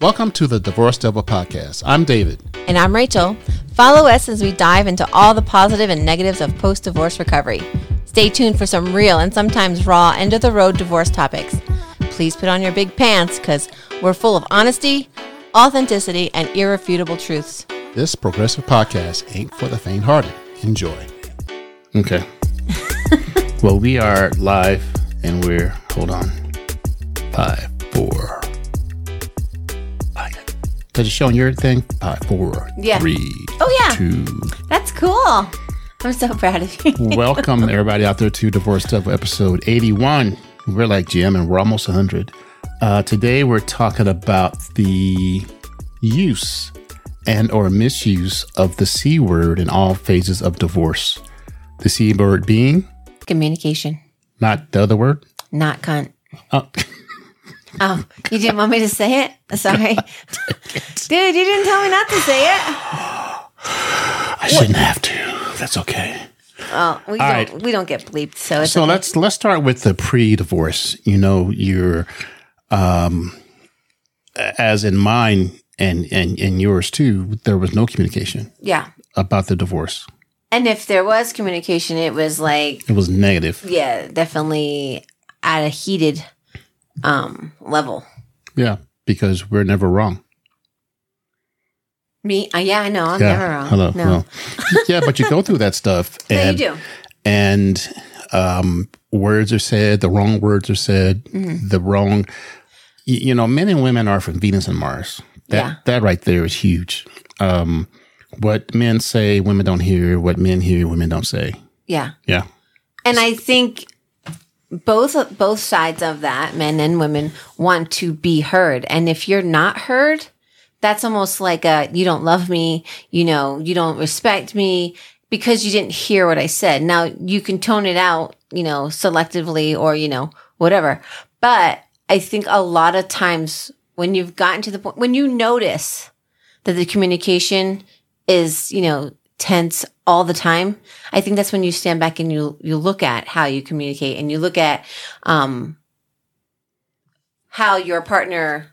Welcome to the Divorce Devil Podcast. I'm David. And I'm Rachel. Follow us as we dive into all the positive and negatives of post divorce recovery. Stay tuned for some real and sometimes raw end of the road divorce topics. Please put on your big pants because we're full of honesty, authenticity, and irrefutable truths. This progressive podcast ain't for the faint hearted. Enjoy. Okay. well, we are live and we're, hold on, five, Does it show on your thing? Five, four, Yeah. three, Oh, yeah. two. That's cool. I'm so proud of you. Welcome everybody out there to Divorce Devil episode 81. We're like Jim and we're almost 100. Uh, today we're talking about the use and or misuse of the C word in all phases of divorce. The C word being Communication, not the other word. not cunt. Oh, Oh, you didn't want me to say it? Sorry. Dude, you didn't tell me not to say it. I shouldn't have to. That's okay. Oh, we All don't right. we don't get bleeped, so it's So okay. let's let's start with the pre-divorce. You know, your um as in mine and and and yours too, there was no communication yeah. about the divorce. And if there was communication, it was like It was negative. yeah, definitely at a heated um level. Yeah, because we're never wrong. Me, uh, yeah, I know, I'm yeah. never wrong. Hello. no, no. yeah, but you go through that stuff no, you and do. and um words are said, the wrong words are said, Mm-hmm. the wrong y- you know, men and women are from Venus and Mars. That Yeah. that right there is huge. Um what men say, women don't hear. What men hear, women don't say. Yeah, Yeah. and I think both both sides of that, men and women, want to be heard. And if you're not heard, that's almost like a you don't love me, you know, you don't respect me because you didn't hear what I said. Now you can tone it out, you know, selectively or, you know, whatever. But I think a lot of times when you've gotten to the point, when you notice that the communication is, you know, tense all the time, I think that's when you stand back and you, you look at how you communicate and you look at, um, how your partner's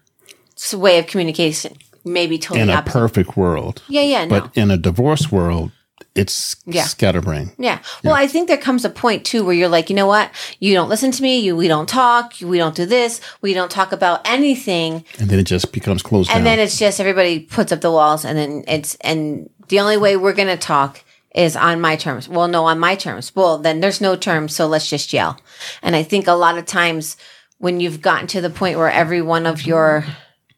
way of communication may be totally In a opposite. perfect world. yeah, yeah, no. But in a divorce world, it's Yeah. scatterbrain. Yeah. Well, I think there comes a point too where you're like, you know what? You don't listen to me. You, we don't talk. We don't do this. We don't talk about anything. And then it just becomes closed And down. then it's just everybody puts up the walls and then it's, and the only way we're going to talk is on my terms. Well, no, on my terms. Well, then there's no terms. So let's just yell. And I think a lot of times when you've gotten to the point where every one of your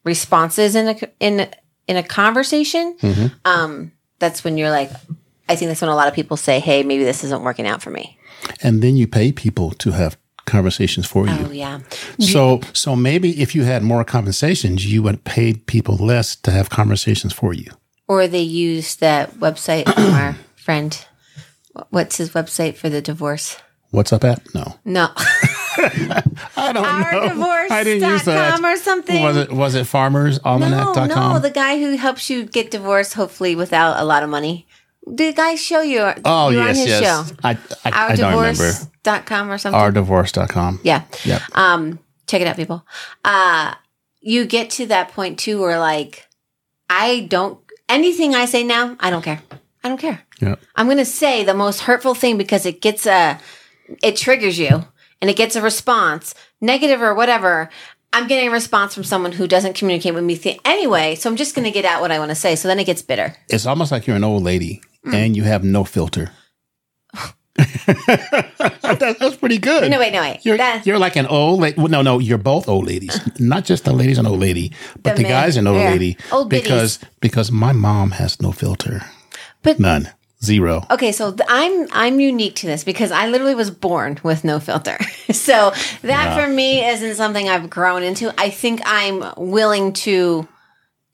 responses in a, in, in a conversation, um, that's when you're like, I think that's when a lot of people say, Hey, maybe this isn't working out for me. and then you pay people to have conversations for you. Oh yeah. So, so maybe if you had more conversations, you would pay people less to have conversations for you. Or they use that website from our friend. What's his website for the divorce? What's up at? No, No. I don't Our divorce. I didn't use that. or something. Was it was it no, farmersalmanac.com? no, the guy who helps you get divorced, hopefully without a lot of money. The guy show you. oh you're yes, on his yes. show. I I, I don't remember. Ourdivorce.com or something. Ourdivorce.com. yeah. Yep. Um, check it out, people. Uh, you get to that point too where like, I don't, anything I say now, I don't care. I don't care. Yep. I'm going to say the most hurtful thing because it gets a, it triggers you and it gets a response, negative or whatever. I'm getting a response from someone who doesn't communicate with me th- anyway. So I'm just going to get out what I want to say. So then it gets bitter. It's almost like you're an old lady Mm. and you have no filter. That- that's pretty good. No, wait, no, wait. You're, you're like an old lady. Well, no, no, you're both old ladies. Not just the lady's an old lady, but The the, guy's an old yeah. lady. Old biddies. because because my mom has no filter. But- none. Zero. Okay, so th- I'm I'm unique to this because I literally was born with no filter. so that for me isn't something I've grown into. I think I'm willing to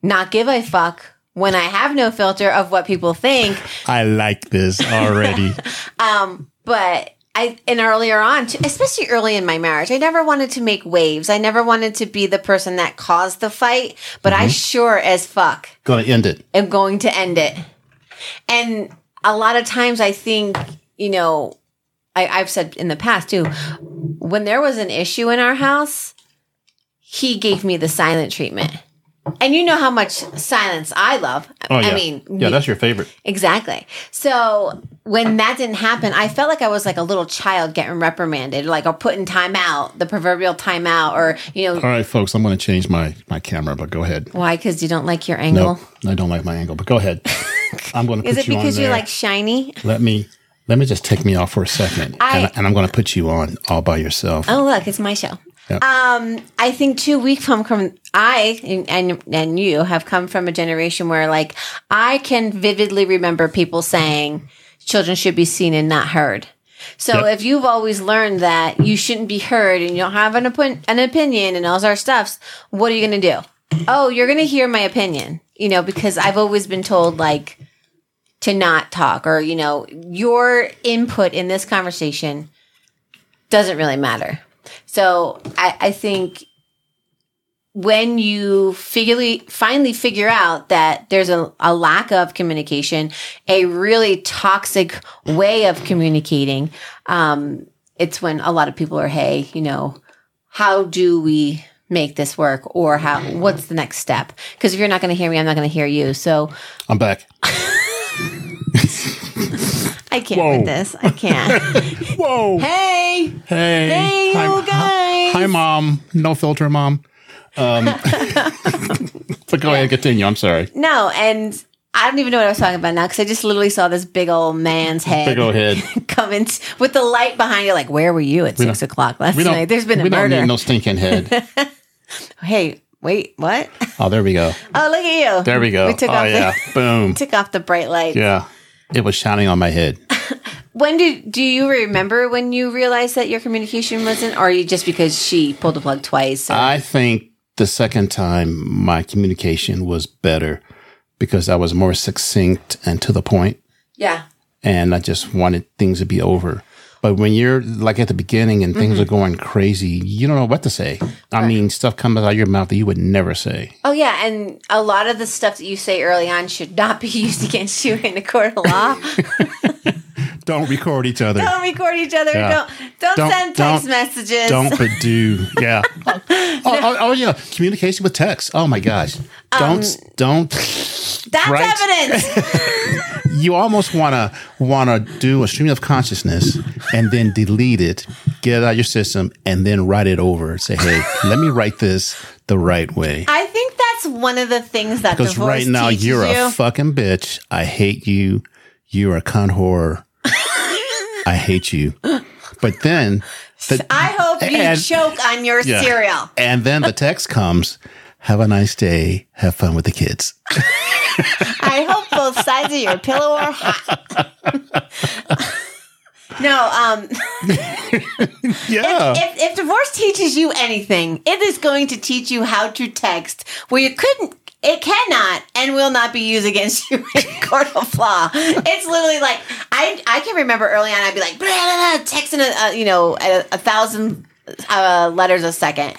not give a fuck when I have no filter of what people think. I like this already. Um, but I and earlier on, too, especially early in my marriage, I never wanted to make waves. I never wanted to be the person that caused the fight, but I sure as fuck Gonna end it. am going to end it. And a lot of times I think, you know, I, I've said in the past too, when there was an issue in our house, he gave me the silent treatment. And you know how much silence I love. Oh yeah. I mean, yeah, that's your favorite. Exactly. So when that didn't happen, I felt like I was like a little child getting reprimanded, like or put in timeout, the proverbial timeout, or you know, All right, folks, I'm going to change my my camera, but go ahead. why? Because you don't like your angle. No, I don't like my angle, but go ahead. I'm going to Is put it you on because you're like shiny? let me let me just take me off for a second, I- and, and I'm going to put you on all by yourself. Oh, look, it's my show. Yeah. Um, I think too. We come from I and, and and you have come from a generation where like I can vividly remember people saying children should be seen and not heard. So Yep. if you've always learned that you shouldn't be heard and you don't have an, opin- an opinion and all our stuffs, what are you going to do? Oh, you're going to hear my opinion, you know, because I've always been told like to not talk or, you know, your input in this conversation doesn't really matter. So I, I think when you figure, finally figure out that there's a, a lack of communication, a really toxic way of communicating, um, it's when a lot of people are, hey, you know, how do we make this work? Or how what's the next step? Because if you're not going to hear me i'm not going to hear you. So I'm back. i can't Whoa. with this i can't Whoa! hey Hey, Hey, hi, you hi- guys. Hi, mom. No filter, mom. Um, but go ahead, continue. I'm sorry. no and i don't even know what i was talking about now because i just literally saw this big old man's head Big old head. coming t- with the light behind you like where were you at six o'clock last night there's been a we murder don't need no stinking head. hey wait what Oh, there we go. oh look at you There we go. we took oh off yeah. Boom. took off the bright light Yeah. It was shining on my head. when did do you remember when you realized that your communication wasn't or you just because she pulled the plug twice or- I think the second time my communication was better because I was more succinct and to the point, yeah and I just wanted things to be over. But when you're like at the beginning and things are mm-hmm. going crazy, you don't know what to say. I mean, stuff comes out of your mouth that you would never say. Oh yeah, and a lot of the stuff that you say early on should not be used against you in a court of law. Don't record each other. don't record each other. Yeah. Don't, don't Don't- send text don't- messages. Don't but do. Yeah. Oh, oh, oh, oh, yeah. Communication with text. Oh my gosh. Don't um, don't. That's evidence. You almost wanna wanna do a stream of consciousness and then delete it, get it out of your system, and then write it over. Say, hey, let me write this the right way. I think that's one of the things that Because right now you're you. a fucking bitch. I hate you. You're a cunt whore. I hate you. But then the, I hope you And- choke on your Yeah. cereal. And then the text comes, have a nice day. Have fun with the kids. I hope both sides of your pillow are hot. no, um, Yeah. if, if divorce teaches you anything, it is going to teach you how to text where you couldn't. It cannot and will not be used against you in court of law. It's literally like I I can remember early on I'd be like blah, blah, blah, texting a, a you know a, a thousand uh, letters a second,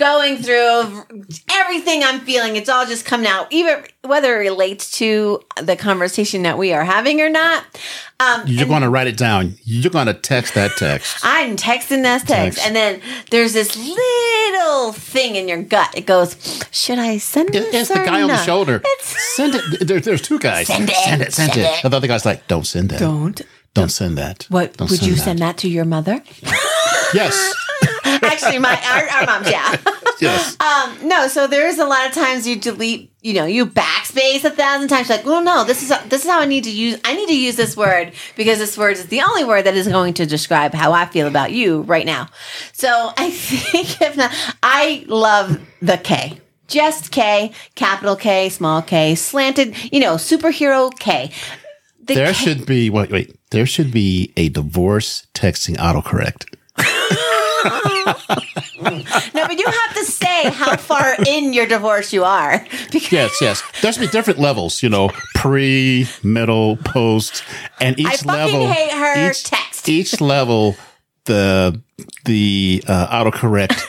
going through everything I'm feeling. It's all just coming out, even whether it relates to the conversation that we are having or not. Um, You're going to write it down. You're going to text that text. I'm texting this text, Text. and then there's this little thing in your gut. It goes, "Should I send this?" It's the guy on the shoulder. It's Send it. There, there's two guys. Send it. Send it. Send, Send it. it. The other guy's like, don't send that. don't. Don't send that. What Don't would you send that to your mother? Yes. Actually, my our, our mom's yeah. Yes. Um, no, so there is a lot of times you delete, you know, you backspace a thousand times. Like, well, no, this is this is how I need to use. I need to use this word because this word is the only word that is going to describe how I feel about you right now. So I think if not, I love the K. Just K, capital K, small K, slanted, you know, superhero K. The There K- should be, wait, wait. There should be a divorce texting autocorrect. no, but you have to say how far in your divorce you are because Yes, yes. There's be different levels, you know, pre, middle, post, and each I fucking level. hate her each, text. Each level, the the uh, autocorrect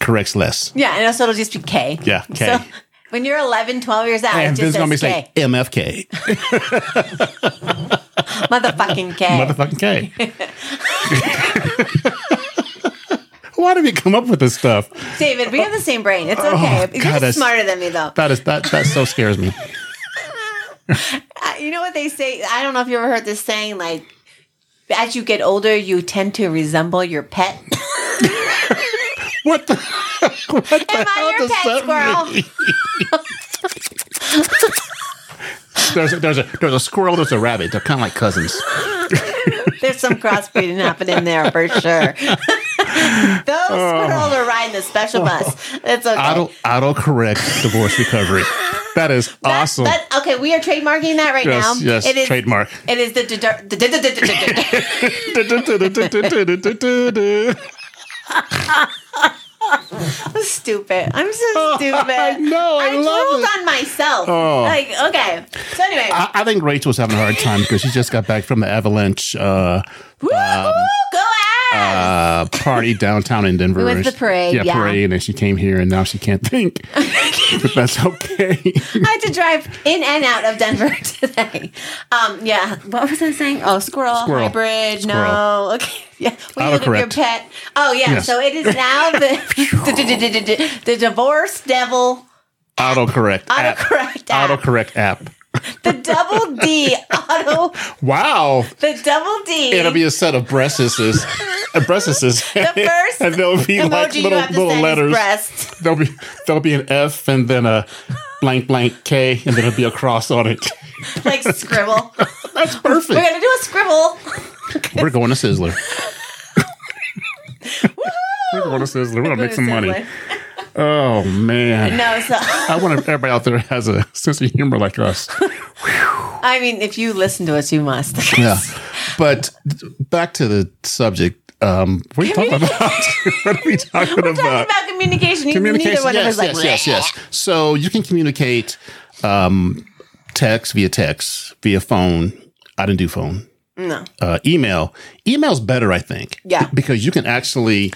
corrects less. Yeah, and so it'll just be K. Yeah, K. So when you're 11, 12 years old, And it just gonna be like K. MFK, Motherfucking K. motherfucking K. Why do we come up with this stuff? David, we have the same brain. It's oh, okay. You're Oh, God, that's- smarter than me, though. That is that that so scares me. You know what they say? I don't know if you ever heard this saying, like, as you get older, you tend to resemble your pet. What the? What the Am I your pet squirrel? There's a, there's a there's a squirrel. There's a rabbit. They're kind of like cousins. There's some crossbreeding happening there for sure. Those squirrels are riding the special bus. It's okay. Auto auto correct divorce recovery. That is That- awesome. that- okay, we are trademarking that right yes, now. yes. It is trademark. It is the, stupid. I'm so stupid. I know, I love it. on myself. Oh. Like okay. So anyway, I, I think Rachel's having a hard time because she just got back from the Avalanche uh, ahead. Uh, party downtown in Denver. To And the she- parade, Yeah, yeah. parade, and she came here, and now she can't think. but that's okay. I had to drive in and out of Denver today. Um, yeah. What was I saying? Oh, squirrel, Squirrel. hybrid. Squirrel. No. Okay. Yeah. We at your pet. Oh yeah. Yes. So it is now the the, divorce devil Autocorrect autocorrect app. Autocorrect app. The double D auto. Wow. The double D. It'll be a set of breasts. uh, breasts. the first and there'll be like little little letters. breast. There'll be there'll be an F and then a blank blank K and then it'll be a cross on it. Like scribble. That's perfect. We're gonna do a scribble. We're going to Sizzler. We're going to Sizzler. We're gonna make some money. Oh man. No, so I if everybody out there has a sense of humor like us. I mean, if you listen to us, you must. Yeah. But back to the subject. Um, what are you talking about? what are we talking We're talking about? about communication. You- Neither Communication. one of Yes, like. yes, yes, yes. So you can communicate um, text via text, via phone. I didn't do phone. No. Uh, email. Email's better, I think. Yeah. Because you can actually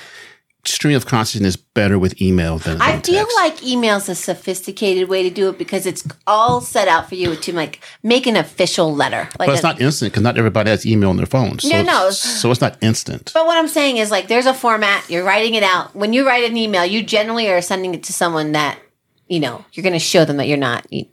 stream of consciousness better with email than, I than feel text. like email's a sophisticated way to do it because it's all set out for you to like make an official letter. Like But it's a- not instant because not everybody has email on their phone. So No, no. So it's not instant. But what I'm saying is like there's a format, you're writing it out. When you write an email, you generally are sending it to someone that, you know, you're gonna show them that you're not you-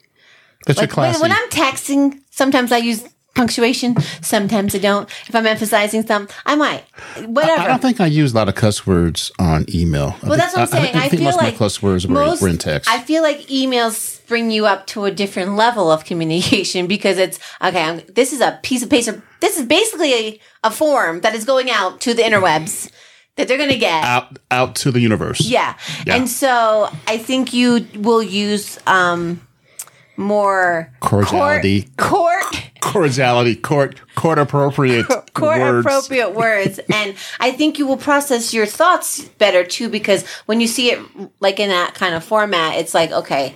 That's your like when, when I'm texting, sometimes I use punctuation, sometimes I don't. If I'm emphasizing something, I might. Whatever. I don't think I use a lot of cuss words on email. Well, that's what I'm saying. I, think feel most like of my cuss words were, most- were in text. I feel like emails bring you up to a different level of communication because it's okay. I'm, this is a piece of paper. This is basically a, a form that is going out to the interwebs that they're going to get. out out to the universe. yeah. Yeah. and so I think you will use um more Cordiality. court. court Cordiality, court, court appropriate court words. appropriate words. And i think you will process your thoughts better too because when you see it like in that kind of format it's like okay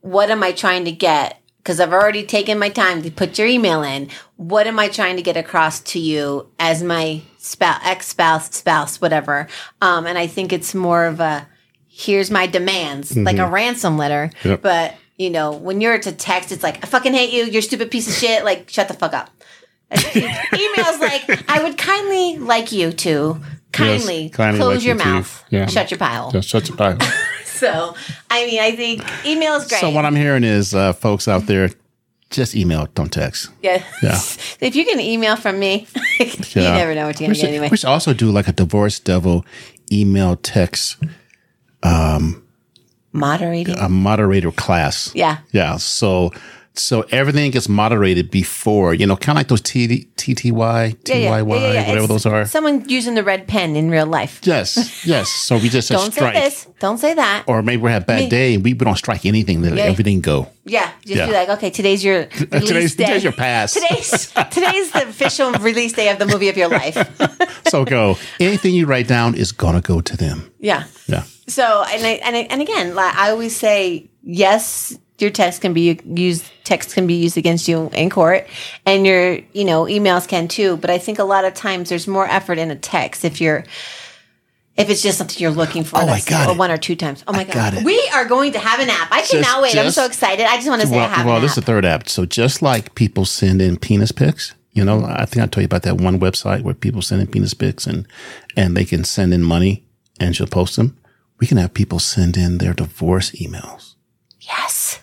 what am i trying to get? Because i've already taken my time to put your email in. What am i trying to get across to you as my spouse ex-spouse spouse whatever? Um, and i think it's more of a here's my demands like a ransom letter. Yep. but you know when you're to text it's like i fucking hate you you're a stupid piece of shit like shut the fuck up emails like i would kindly like you to kindly, kindly close like your you mouth yeah. shut your pile Just shut your mouth. so i mean i think email is great So what I'm hearing is, uh, folks out there, just email, don't text. yeah. Yeah. if you get an email from me you Yeah. never know what you're We gonna get anyway we should also do like a divorce devil email text moderating a moderator class. yeah Yeah. So so everything gets moderated before, you know, kind of like those TD, TTY, yeah, yeah, yeah, yeah, yeah. whatever It's those are. someone using the red pen in real life Yes, yes. So we just don't strike. say this don't say that Or maybe we have a bad day and we, we don't strike anything, let everything go. yeah just be like okay today's your release Today's, day today's your pass. today's today's the official release day of the movie of your life so go. Anything you write down is to go to them. yeah Yeah. So and I, and I, and again, like I always say, yes, your text can be used. Text can be used against you in court, and your you know emails can too. But I think a lot of times there's more effort in a text if you're. If it's just something you're looking for, Oh, I got it. one or two times. Oh my god, got it. we are going to have an app! I cannot Just- wait. I'm so excited. I just want to say I Well, have well this is the third app. So just like people send in penis pics, you know, I think I told you about that one website where people send in penis pics and and they can send in money and she'll post them. We can have people send in their divorce emails. Yes.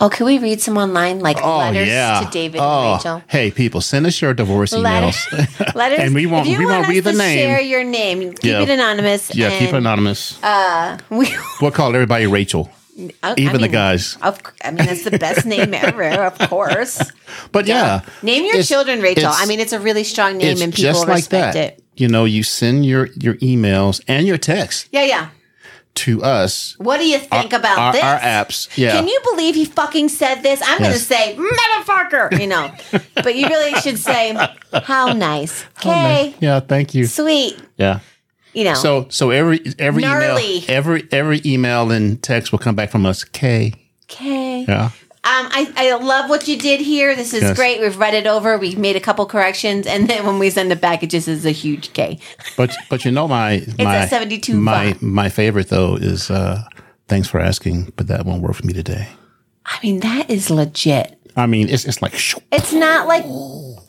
Oh, can we read some online like Oh letters yeah. to David oh, and Rachel? Hey, people, send us your divorce Letter- emails. Letters. And we won't- we want won't read the name. Share your name. Keep Yeah. it anonymous. yeah, keep it anonymous. Uh, we, we'll call everybody Rachel, I- I even the guys. Of, I mean, that's the best name ever. Of course. But yeah, Name your it's- children Rachel. I mean, it's a really strong name, and people just like respect that. it. You know, you send your your emails and your texts. Yeah, yeah. To us. What do you think about our, this? our apps. Yeah. Can you believe he fucking said this? I'm going to say, motherfucker, you know. but you really should say, how nice. Okay. yeah, thank you. Sweet. Yeah. You know. So so every every Gnarly. email every every email and text will come back from us. K. okay. Yeah. Um, I, I love what you did here. This is Yes. great. We've read it over. We've made a couple corrections, and then when we send it back, it just is a huge K. But but you know my my 72 my font. my favorite though is uh thanks for asking, but that won't work for me today. I mean, that is legit. I mean, it's it's like shoo, It's not like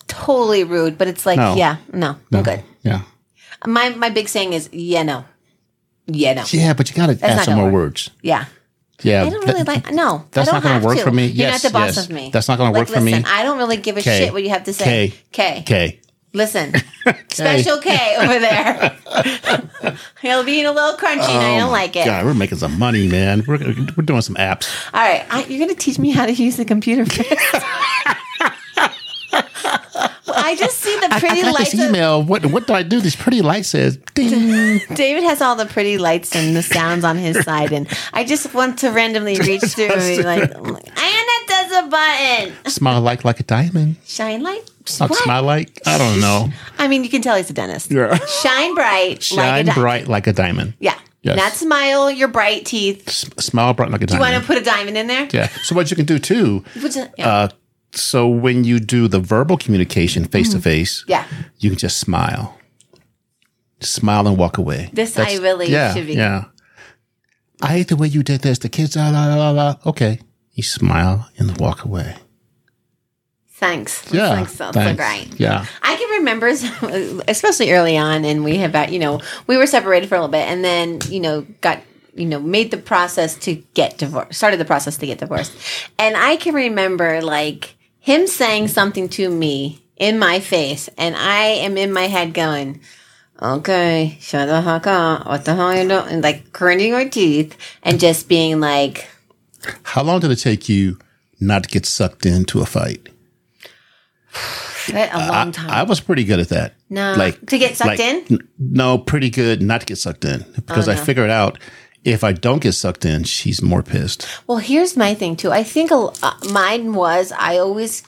totally rude, but it's like, No. yeah, no, I'm good. Yeah. My my big saying is, yeah, no, yeah, no, Yeah, but you got to add some more work. words. yeah. Yeah. I don't really that- like. No, that's not don't gonna work for me. You're Yes, not the boss yes. of me. That's not gonna Like, work for me. I don't really give a K. shit what you have to say. K. K. K. Listen, special K over there. He'll be a little crunchy, and I don't oh like it. Oh God, we're making some money, man. We're we're doing some apps. All right, I, you're going to teach me how to use the computer. I just see the pretty I got lights. this Of, email. What what do I do? This pretty light says ding. David has all the pretty lights and the sounds on his side, and I just want to randomly reach through and be like, Anna does a button. Smile like like a diamond. Shine What? smile like I don't know. I mean, you can tell he's a dentist. Yeah. Shine bright. Shine like bright like a diamond. Yeah. Yes. Not smile your bright teeth. S- smile bright like a diamond. Do You want to put a diamond in there? yeah. So what you can do too. Which yeah. Uh, so when you do the verbal communication face to face, yeah. you can just smile, smile and walk away. This I really yeah, should be. Yeah. I hate the way you did this. The kids, la la la la. Okay, you smile and walk away. Thanks. Yeah, Thanks. That's thanks. great. Yeah. I can remember, especially early on, and we have, you know, we were separated for a little bit, and then, you know, got, you know, made the process to get divorced, started the process to get divorced. And I can remember, like, him saying something to me in my face, and I am in my head going, okay, shut the fuck up. What the hell are you doing? And like, grinding my teeth, and just being like, How long did it take you not to get sucked into a fight? a long time. I was pretty good at that. No. like To get sucked in? n- no, pretty good not to get sucked in because Oh, I figured out if I don't get sucked in, she's more pissed. Well, here's my thing too. I think a, uh, mine was I always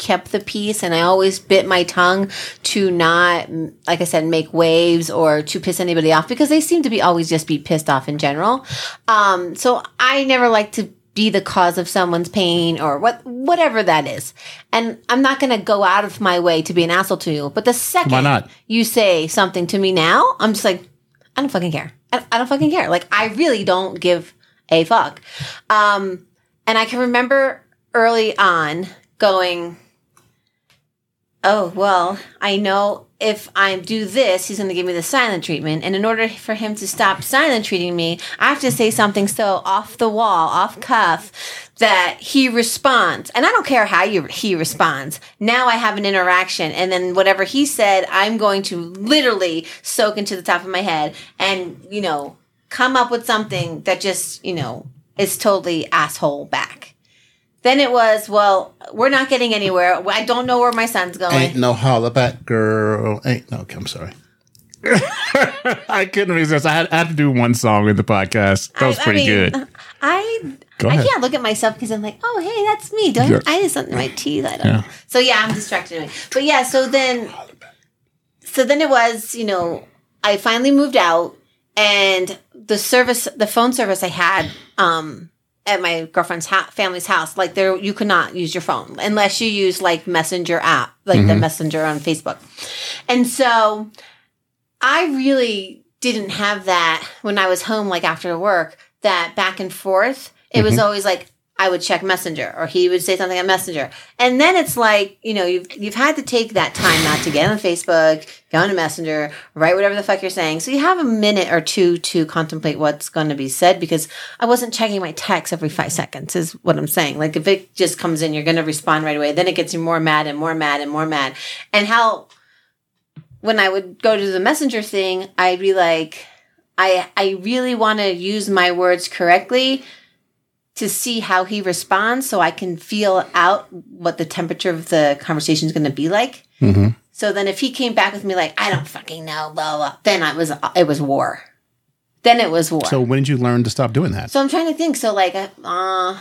kept the peace and I always bit my tongue to not, like I said, make waves or to piss anybody off because they seem to be always just be pissed off in general. Um, so I never like to be the cause of someone's pain or what, whatever that is. And I'm not going to go out of my way to be an asshole to you. But the second Why not? you say something to me now, I'm just like, I don't fucking care. I, I don't fucking care. Like I really don't give a fuck. Um, and I can remember early on going, oh well, I know if I do this, he's going to give me the silent treatment. And in order for him to stop silent treating me, I have to say something so off the wall, off cuff, that he responds. And I don't care how you, he responds. Now I have an interaction. And then whatever he said, I'm going to literally soak into the top of my head and, you know, come up with something that just, you know, is totally asshole back. Then it was, well, we're not getting anywhere. I don't know where my son's going. Ain't no hollaback girl. Ain't no. Okay, I'm sorry. I couldn't resist. I had, I had to do one song in the podcast. That was I- I pretty mean, good. I I can't look at myself because I'm like, oh hey, that's me. Don't Yeah. I did something in my teeth? I don't. Yeah. know. So yeah, I'm distracted. Anyway. But yeah, so then, so then it was, you know, I finally moved out, and the service, the phone service I had, um, at my girlfriend's ha- family's house, like there, you could not use your phone unless you use like Messenger app, like the mm-hmm. Messenger on Facebook, and so I really didn't have that when I was home, like after work, that back and forth. It was mm-hmm. always like, I would check Messenger, or he would say something on Messenger, and then it's like you know you've you've had to take that time not to get on Facebook, go on Messenger, write whatever the fuck you're saying. So you have a minute or two to contemplate what's going to be said because I wasn't checking my text every five seconds. Is what I'm saying. Like if it just comes in, you're going to respond right away. Then it gets you more mad and more mad and more mad. And how when I would go to the Messenger thing, I'd be like, I I really want to use my words correctly to see how he responds so I can feel out what the temperature of the conversation is going to be like. Mm-hmm. So then if he came back with me like, I don't fucking know, blah, blah, then I was, it was war. Then it was war. So when did you learn to stop doing that? So I'm trying to think. So like, uh,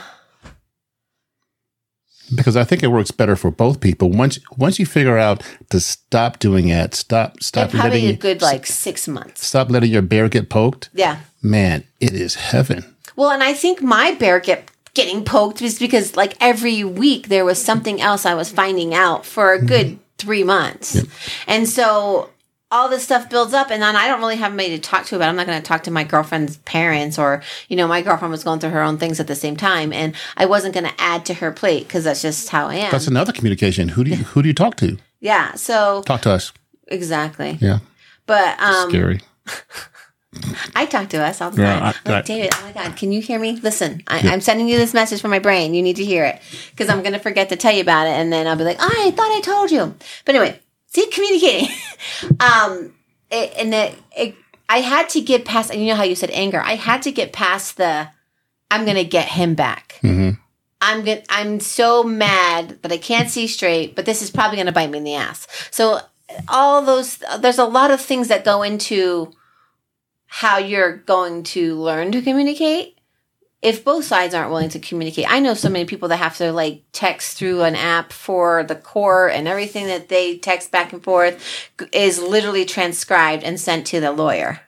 because I think it works better for both people. Once once you figure out to stop doing it, stop stop probably letting a good like six months. stop letting your bear get poked. Yeah. Man, it is heaven. Well, and I think my bear get getting poked was because like every week there was something else I was finding out for a good three months, and so all this stuff builds up, and then I don't really have anybody to talk to about. it. I'm not going to talk to my girlfriend's parents, or you know, my girlfriend was going through her own things at the same time, and I wasn't going to add to her plate because that's just how I am. That's another communication. Who do you who do you talk to? yeah. So Talk to us. exactly, Yeah, but um, scary. I talk to us all the Yeah, time. I- like, I- David, oh my God, can you hear me? Listen, I, I'm sending you this message from my brain. You need to hear it because I'm going to forget to tell you about it. And then I'll be like, oh, I thought I told you. But anyway, see, communicating. um, it, and it, it, I had to get past, and you know how you said anger. I had to get past the, I'm going to get him back. hmm I'm good. I'm so mad that I can't see straight, but this is probably going to bite me in the ass. So all those, there's a lot of things that go into how you're going to learn to communicate. If both sides aren't willing to communicate, I know so many people that have to like text through an app for the court and everything that they text back and forth is literally transcribed and sent to the lawyer.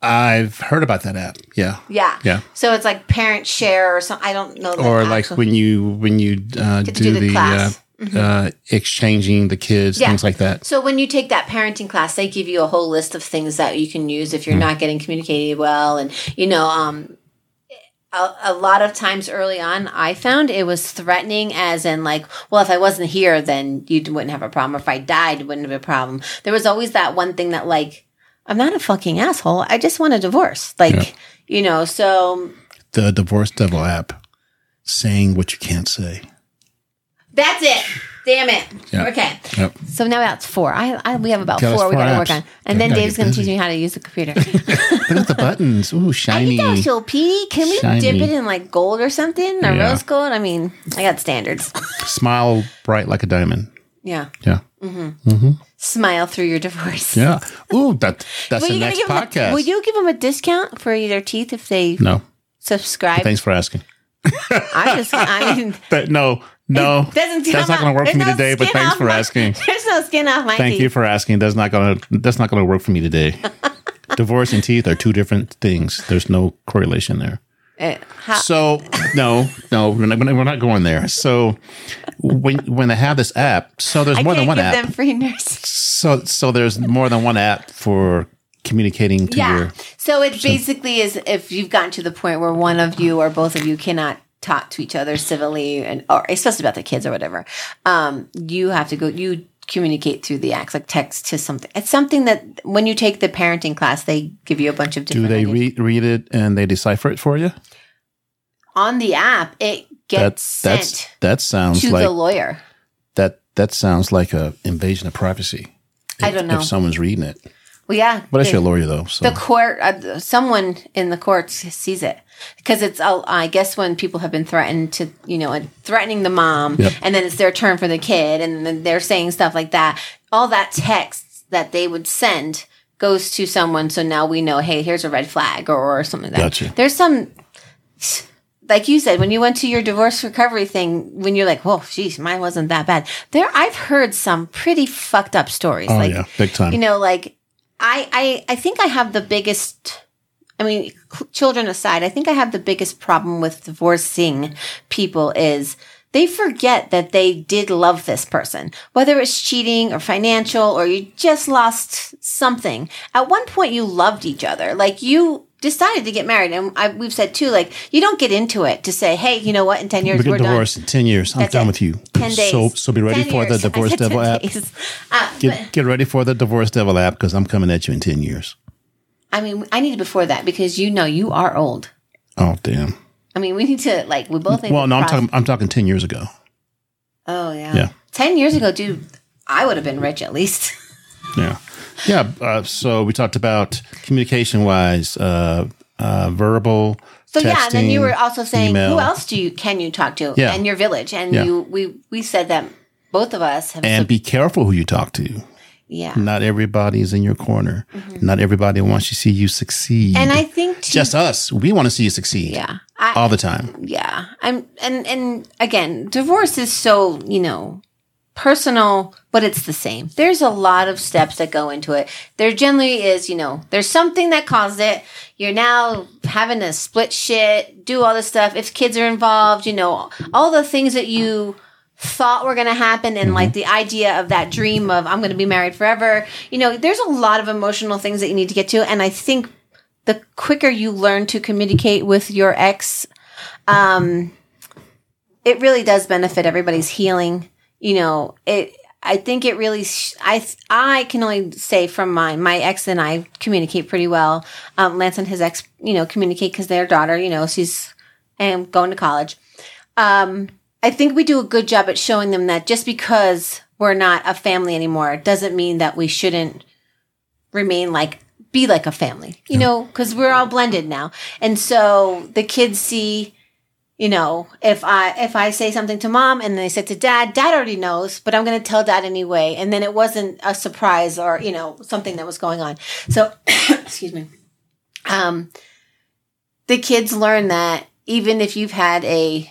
I've heard about that app. Yeah, Yeah. yeah. So it's like parent share or something. I don't know. the Or like when you when you uh, do, do the the, class. Uh, uh, exchanging the kids, Yeah. things like that. So when you take that parenting class, they give you a whole list of things that you can use if you're not getting communicated well, and you know, um, a, a lot of times early on, I found it was threatening, as in like, well, if I wasn't here, then you wouldn't have a problem. Or if I died, it wouldn't have a problem. There was always that one thing that like, I'm not a fucking asshole. I just want a divorce, like. Yeah. You know, so The Divorce Devil app, saying what you can't say. That's it. Damn it. Yeah. Okay. Yep. So now that's four. I, I we have about Got four we got to work on, and Yeah, then Dave's going to teach me how to use the computer. Look at the buttons. Ooh, I shiny. think that's so Petey. Can we Shiny. dip it in like gold or something? Or Yeah. rose gold? I mean, I got standards. Smile bright like a diamond. Yeah. Yeah. Mm-hmm. Mm-hmm. Smile through your divorce. Yeah. Ooh, that that's Will the you gonna next give 'em a- podcast. will you give them a discount for their teeth if they no. subscribe? Thanks for asking. I just, I mean, But no, no. doesn't That's not going to work for me no today, but thanks for my- asking. There's no skin off my Thank teeth. you for asking. That's not going to that's not going to work for me today. Divorce and teeth are two different things. There's no correlation there. Uh, how- So no, no, we're not, we're not going there. So when when they have this app, so there's more than one give app. them free nurses. So so there's more than one app for communicating to Yeah. your. So it basically is if you've gotten to the point where one of you or both of you cannot talk to each other civilly and or especially about the kids or whatever, um, you have to go you communicate through the acts like text to something. It's something that when you take the parenting class, they give you a bunch of Do they read read it and they decipher it for you? on the app, it gets That sent that's that sounds to like the lawyer. that that sounds like a invasion of privacy. I don't know. if someone's reading it. Well, yeah. But I your lawyer though. So the court uh, someone in the courts sees it because it's uh, i guess when people have been threatened to you know threatening the mom Yep. and then it's their turn for the kid and then they're saying stuff like that all that text that they would send goes to someone so now we know hey here's a red flag or, or something like that Gotcha. there's some like you said when you went to your divorce recovery thing when you're like whoa geez mine wasn't that bad there i've heard some pretty fucked up stories oh like yeah, big time. you know like I, I i think i have the biggest i mean children aside i think i have the biggest problem with divorcing people is they forget that they did love this person whether it's cheating or financial or you just lost something. At one point you loved each other. Like you decided to get married, and I, we've said too, like you don't get into it to say, hey, you know what? In ten years, We we're get divorced in 10 years. I'm That's done it. with you. Ten days. So, so be ready 10 for the years. I Divorce Devil app. Uh, but, Get, get ready for the Divorce Devil app because I'm coming at you in 10 years. I mean, I need it before that because you know you are old. Oh, damn. I mean, we need to like we both. Well, no, I'm talking, I'm talking 10 years ago. Oh yeah. Yeah. Ten years ago, dude, I would have been rich at least. Yeah. Yeah. Uh, so we talked about communication wise, uh, uh, verbal. So yeah, and then you were also saying email. who else do you can you talk to Yeah. and your village and Yeah. you we we said that both of us have And be careful who you talk to. yeah. Not everybody is in your corner. Not everybody wants to see you succeed. Mm-hmm. And I think too, just us. We want to see you succeed yeah. I, all the time. yeah. I'm and and again, divorce is so, you know, personal, but it's the same. There's a lot of steps that go into it. There generally is, you know, there's something that caused it. You're now having to split shit, do all this stuff. If kids are involved, you know, all the things that you thought were going to happen and like the idea of that dream of I'm going to be married forever. You know, there's a lot of emotional things that you need to get to and I think the quicker you learn to communicate with your ex um it really does benefit everybody's healing you know it i think it really sh- i i can only say from mine my ex and i communicate pretty well. Um lance and his ex you know communicate because their daughter you know she's um, going to college. Um i think we do a good job at showing them that just because we're not a family anymore doesn't mean that we shouldn't remain like be like a family you know because we're all blended now. And so the kids see you know if i if i say something to mom and then they said to dad dad already knows but i'm going to tell dad anyway. And then it wasn't a surprise or you know something that was going on. So excuse me. Um the kids learn that even if you've had a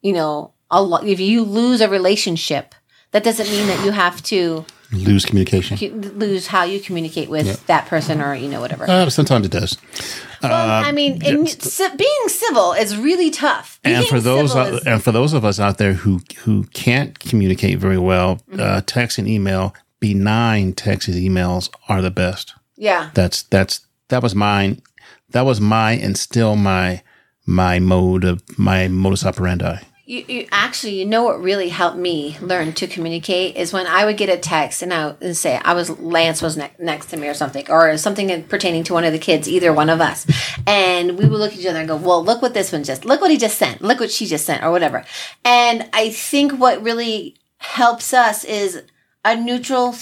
you know a if you lose a relationship that doesn't mean that you have to Lose communication. cu- lose how you communicate with that person or you know whatever Uh, sometimes it does. well, I mean, in, ci- being civil is really tough. and for those civil is- and for those of us out there who who can't communicate very well, Mm-hmm. uh, text and email, benign text and emails are the best. yeah, That's that's that was mine. That was my and still my my mode of my modus operandi. You, you actually, you know what really helped me learn to communicate is when I would get a text and I would say I was Lance was ne- next to me or something or something pertaining to one of the kids, either one of us, and we would look at each other and go, "Well, look what this one just, look what he just sent, look what she just sent, or whatever." And I think what really helps us is a neutral.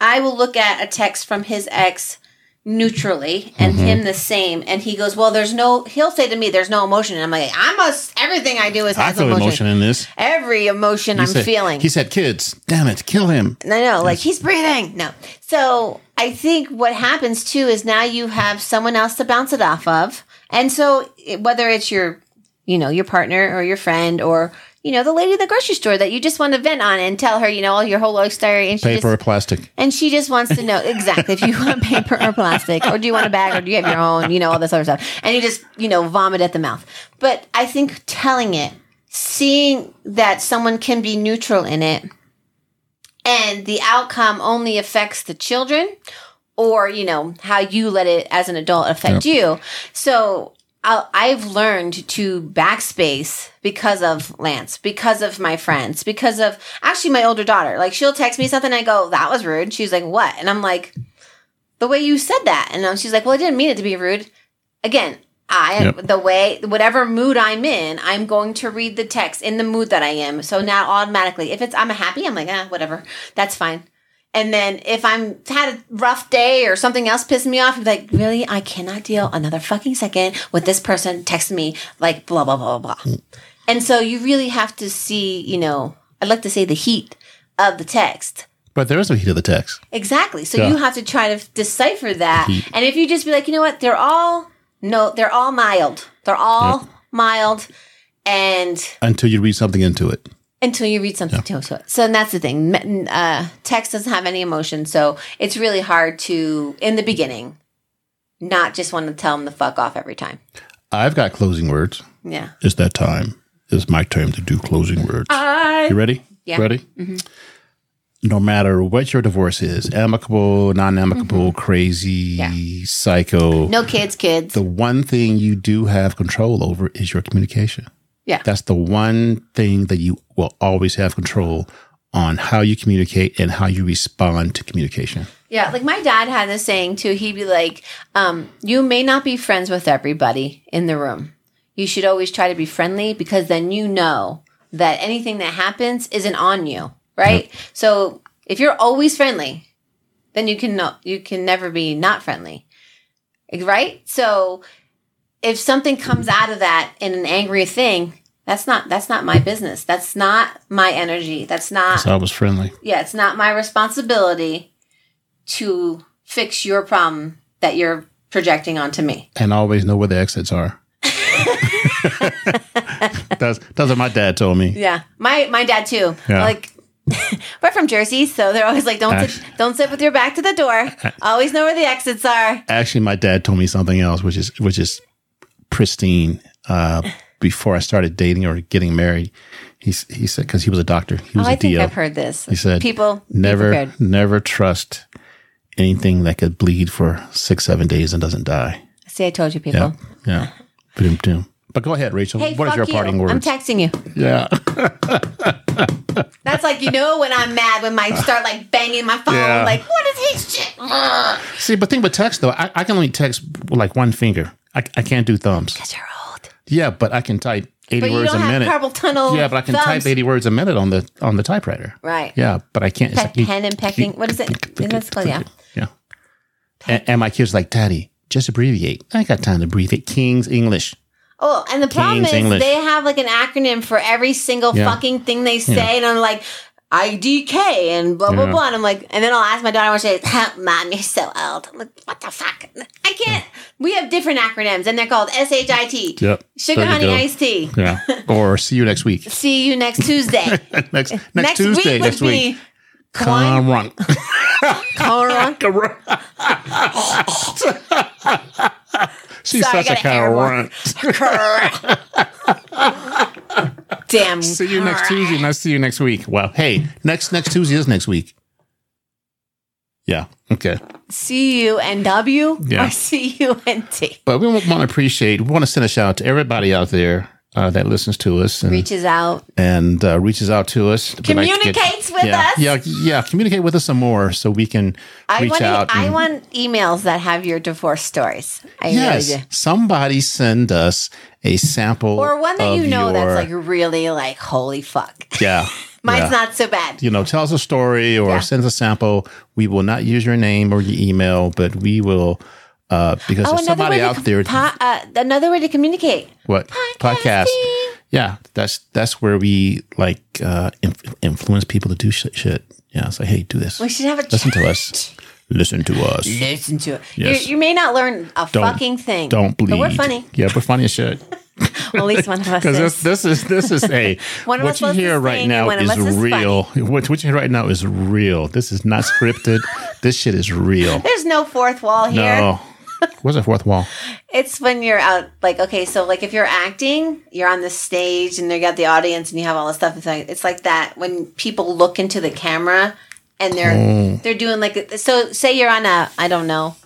I will look at a text from his ex neutrally and mm-hmm. him the same. And he goes well there's no he'll say to me there's no emotion. And i'm like i must everything i do is I has feel emotion. emotion in this. every emotion i'm said- feeling. He said, "Kids, damn it, kill him." no no like he's breathing. No. So i think what happens too is now you have someone else to bounce it off of. And so whether it's your you know your partner or your friend or you know the lady at the grocery store that you just want to vent on and tell her you know all your whole life story and she Paper or plastic. and she just wants to know exactly if you want paper or plastic, or do you want a bag, or do you have your own, you know, all this other stuff. And you just, you know, vomit at the mouth. But I think telling it, seeing that someone can be neutral in it, and the outcome only affects the children, or, you know, how you let it as an adult affect you. So I've learned to backspace because of Lance, because of my friends, because of actually my older daughter. Like she'll text me something, I go, "That was rude." She's like, "What?" And I'm like, "The way you said that." And she's like, "Well, I didn't mean it to be rude." Again, I Yep. the way whatever mood I'm in, I'm going to read the text in the mood that I am. So now automatically, if it's I'm happy, I'm like, "Ah, whatever, that's fine." And then if I'm had a rough day or something else pissing me off, I'm like, really, I cannot deal another fucking second with this person texting me like blah blah blah blah. blah. And so you really have to see, you know, I'd like to say the heat of the text. But there is a heat of the text. Exactly. So Yeah. you have to try to decipher that. And if you just be like, you know what, they're all no, they're all mild. They're all mild and Until you read something into it. Until you read something to it. So and that's the thing. Uh, text doesn't have any emotion, so it's really hard to in the beginning not just want to tell them to fuck off every time. I've got closing words. Yeah. It's that time. It's my time to do closing words. I You ready? Yeah. Ready? no matter what your divorce is, amicable, non-amicable, crazy, Mm-hmm. Yeah. psycho, No kids, kids. the one thing you do have control over is your communication. Yeah. That's the one thing that you will always have control on how you communicate and how you respond to communication. Yeah, like my dad had this saying too. He'd be like, um, "You may not be friends with everybody in the room. You should always try to be friendly because then you know that anything that happens isn't on you, right? So if you're always friendly, then you can no, you can never be not friendly, right? So if something comes out of that in an angry thing, that's not that's not my business. That's not my energy. That's not So I was friendly. yeah, it's not my responsibility to fix your problem that you're projecting onto me. and always know where the exits are. that's that's what my dad told me. Yeah, my my dad too. Yeah. Like we're from Jersey, so they're always like, "Don't sit, don't sit with your back to the door. Always know where the exits are." Actually, my dad told me something else, which is which is pristine. Uh, before I started dating or getting married, he he said because he was a doctor, he Oh, was I a think DO. I've heard this. He said, "People never never trust anything that could bleed for six seven days and doesn't die. See, I told you, people. Yeah, yeah. Boom, boom. But go ahead, Rachel. Hey, what is your you. parting I'm texting you. yeah, That's like you know when I'm mad when I start like banging my phone. Yeah. Like, what is his shit? See, but think with text though, I, I can only text with like one finger. I, I can't do thumbs. Because you're old. Yeah, but I can type eighty But words a minute. carpal tunnel. yeah, but I can thumbs. type eighty words a minute on the on the typewriter. Right. Yeah, but I can't. Pe- like pen and pecking. What is it? That's called, yeah. Yeah. And, and my kids like, Daddy, just abbreviate. I got time to abbreviate. King's English. Oh, and the problem King's is English. they have like an acronym for every single Yeah. fucking thing they say, and I'm like, IDK and blah blah Yeah. blah. And I'm like, and then I'll ask my daughter when she says, "Mom, you're so old." I'm like, "What the fuck? I can't." We have different acronyms, and they're called SHIT. Yep. Sugar honey go. iced tea. Yeah. or see you next week. See you next Tuesday. next next, Tuesday. week next would week. be Come Come on. on. She's Sorry, I such a got an air cow. Damn. See you next Tuesday. and I'll see you next week. Well, hey, next next Tuesday is next week. Yeah. Okay. C U N W Yeah. or C U N T. But we want to appreciate. We want to send a shout out to everybody out there uh, that listens to us and Reaches out. and uh, reaches out to us. To get- Communicates with yeah, us. Yeah, yeah. Communicate with us some more so we can I reach want out. I and- want emails that have your divorce stories. I yes, really somebody send us a sample Or one that you know that's like really like holy fuck. yeah. Mine's yeah. not so bad. you know, tell us a story or Yeah. send us a sample. We will not use your name or your email, but we will uh, because there's somebody out to, there. po- uh, another way to communicate. what podcast? Yeah, that's that's where we like uh, inf- influence people to do shit. shit. Yeah, say hey, do this. We should have a Listen to us. Listen to us. Listen to it. Yes. You, may not learn a fucking thing. Don't bleed. But we're funny. Yeah, we're funny as shit. Well, at least one of us Because is. this, this is this is a what you hear right now is is real. What, what you hear right now is real. This is not scripted. this shit is real. There's no fourth wall here. No, what's a fourth wall? It's when you're out, like, okay, so like if you're acting, you're on the stage and you got the audience and you have all this stuff. It's like it's like that when people look into the camera and they're Oh. they're doing like so. Say you're on a I don't know,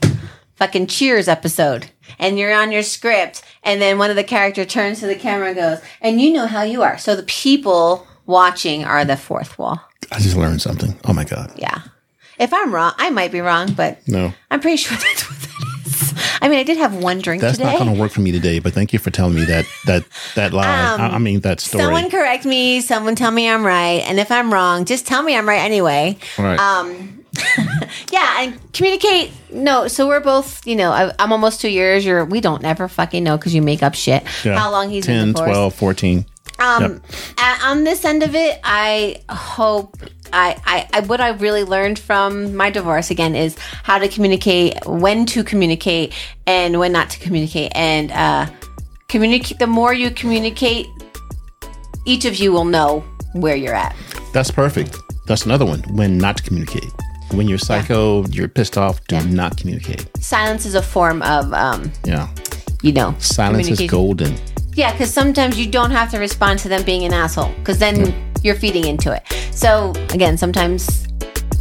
fucking Cheers episode, and you're on your script, and then one of the character turns to the camera and goes, and you know how you are. So the people watching are the fourth wall. I just learned something. Oh my god. Yeah. If I'm wrong, I might be wrong, but No, I'm pretty sure that's what that is. I mean, I did have one drink that's today. not going to work for me today. But thank you for telling me that that that lie. I, I mean that story. Um, Someone correct me. Someone tell me I'm right. And if I'm wrong, just tell me I'm right anyway. All right. Um, yeah, and communicate. No, so we're both, you know, I, I'm almost two years. You're, we don't ever fucking know because you make up shit. Yeah. How long he's 10, been divorced. 12, 14. Um, Yep. on this end of it, I hope I, I, I what I really learned from my divorce again is how to communicate, when to communicate, and when not to communicate, and uh, communicate. The more you communicate, each of you will know where you're at. That's perfect. That's another one. When not to communicate. When you're psycho, you're pissed off. Do not communicate. Silence is a form of, um, Yeah. you know, Silence is golden. Yeah, because sometimes you don't have to respond to them being an asshole, because then you're feeding into it. So again, sometimes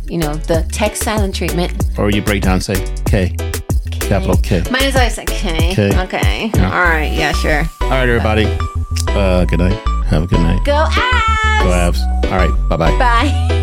you know, the text silent treatment. Or you break down and say K, capital K. Mine is always like, okay, Okay. okay, Yeah. all right, yeah, sure. All right, everybody. Uh, good night. Have a good night. Go Avs! Go Avs. All right. Bye bye. Bye.